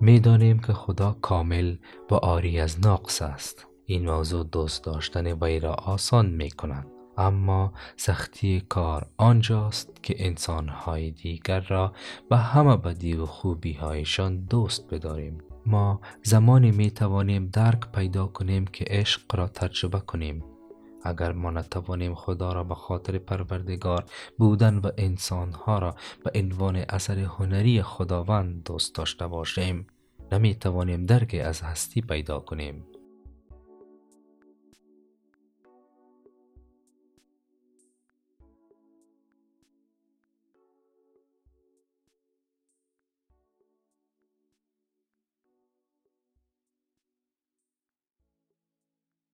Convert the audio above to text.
می‌دانیم که خدا کامل و آری از نقص است. این موضوع دوست داشتن وی را آسان می کند اما سختی کار آنجاست که انسانهای دیگر را به همه بدی و خوبی هایشان دوست بداریم. ما زمانی می توانیم درک پیدا کنیم که عشق را تجربه کنیم. اگر ما نتوانیم خدا را به خاطر پروردگار بودن و انسانها را به عنوان اثر هنری خداوند دوست داشته باشیم نمی توانیم درک از هستی پیدا کنیم.